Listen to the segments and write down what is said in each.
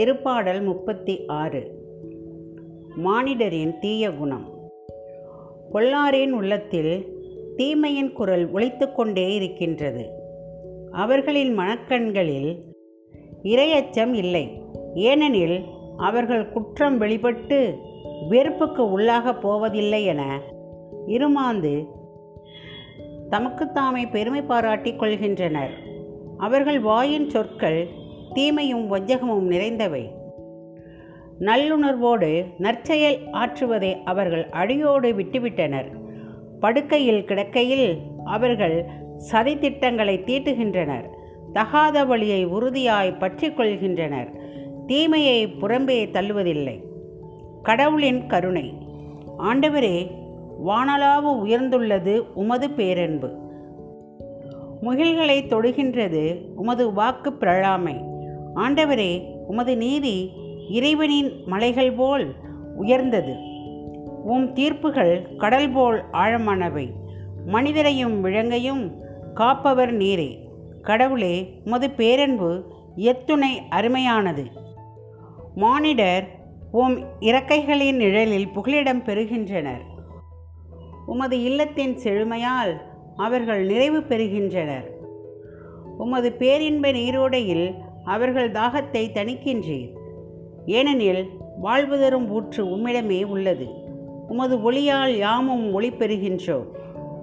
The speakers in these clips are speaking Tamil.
திருப்பாடல் முப்பத்தி ஆறு. மானிடரின் தீய குணம். பொல்லாரின் உள்ளத்தில் தீமையின் குரல் ஒழித்து கொண்டே இருக்கின்றது. அவர்களின் மனக்கண்களில் இரையச்சம் இல்லை. ஏனெனில் அவர்கள் குற்றம் வெளிப்பட்டு வெறுப்புக்கு உள்ளாகப் போவதில்லை என இருமாந்து தமக்குத்தாமே பெருமை பாராட்டிக் கொள்கின்றனர். அவர்கள் வாயின் சொற்கள் தீமையும் வஞ்சகமும் நிறைந்தவை. நல்லுணர்வோடு நற்செயல் ஆற்றுவதை அவர்கள் அடியோடு விட்டுவிட்டனர். படுக்கையில் கிடக்கையில் அவர்கள் சதித்திட்டங்களை தீட்டுகின்றனர். தகாத வழியை உறுதியாய் பற்றி கொள்கின்றனர். தீமையை புறம்பே தள்ளுவதில்லை. கடவுளின் கருணை. ஆண்டவரே வானலாவு உயர்ந்துள்ளது உமது பேரன்பு. முகில்களை தொடுகின்றது உமது வாக்கு பிரழாமை ஆண்டவரே உமது நீதி இறைவனின் மலைகள் போல் உயர்ந்தது. உம் தீர்ப்புகள் கடல் போல் ஆழமானவை. மனிதரையும் விலங்கையும் காப்பவர் நீரே. கடவுளே உமது பேரன்பு எத்துணை அருமையானது. மானிடர் உம் இறக்கைகளின் நிழலில் புகலிடம் பெறுகின்றனர். உமது இல்லத்தின் செழுமையால் அவர்கள் நிறைவு பெறுகின்றனர். உமது பேரின்ப நீரோடையில் அவர்கள் தாகத்தை தணிக்கின்றீர். ஏனெனில் வாழ்வு தரும் ஊற்று உம்மிடமே உள்ளது. உமது ஒளியால் யாமும் ஒளி பெறுகின்றோம்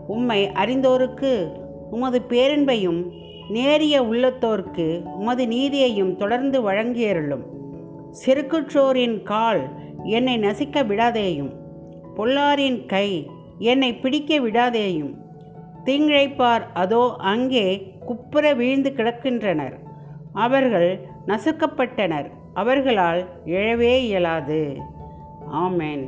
உம்மை அறிந்தோருக்கு உமது பேரன்பையும் நேரிய உள்ளத்தோர்க்கு உமது நீதியையும் தொடர்ந்து வழங்கியருளும். செருக்குற்றோரின் கால் என்னை நசிக்க விடாதேயும் பொல்லாரின் கை என்னை பிடிக்க விடாதேயும். தீங்கிழைப்பார் அதோ அங்கே குப்புற வீழ்ந்து கிடக்கின்றனர். அவர்கள் நசுக்கப்பட்டனர். அவர்களால் எழவே இயலாது. ஆமேன்.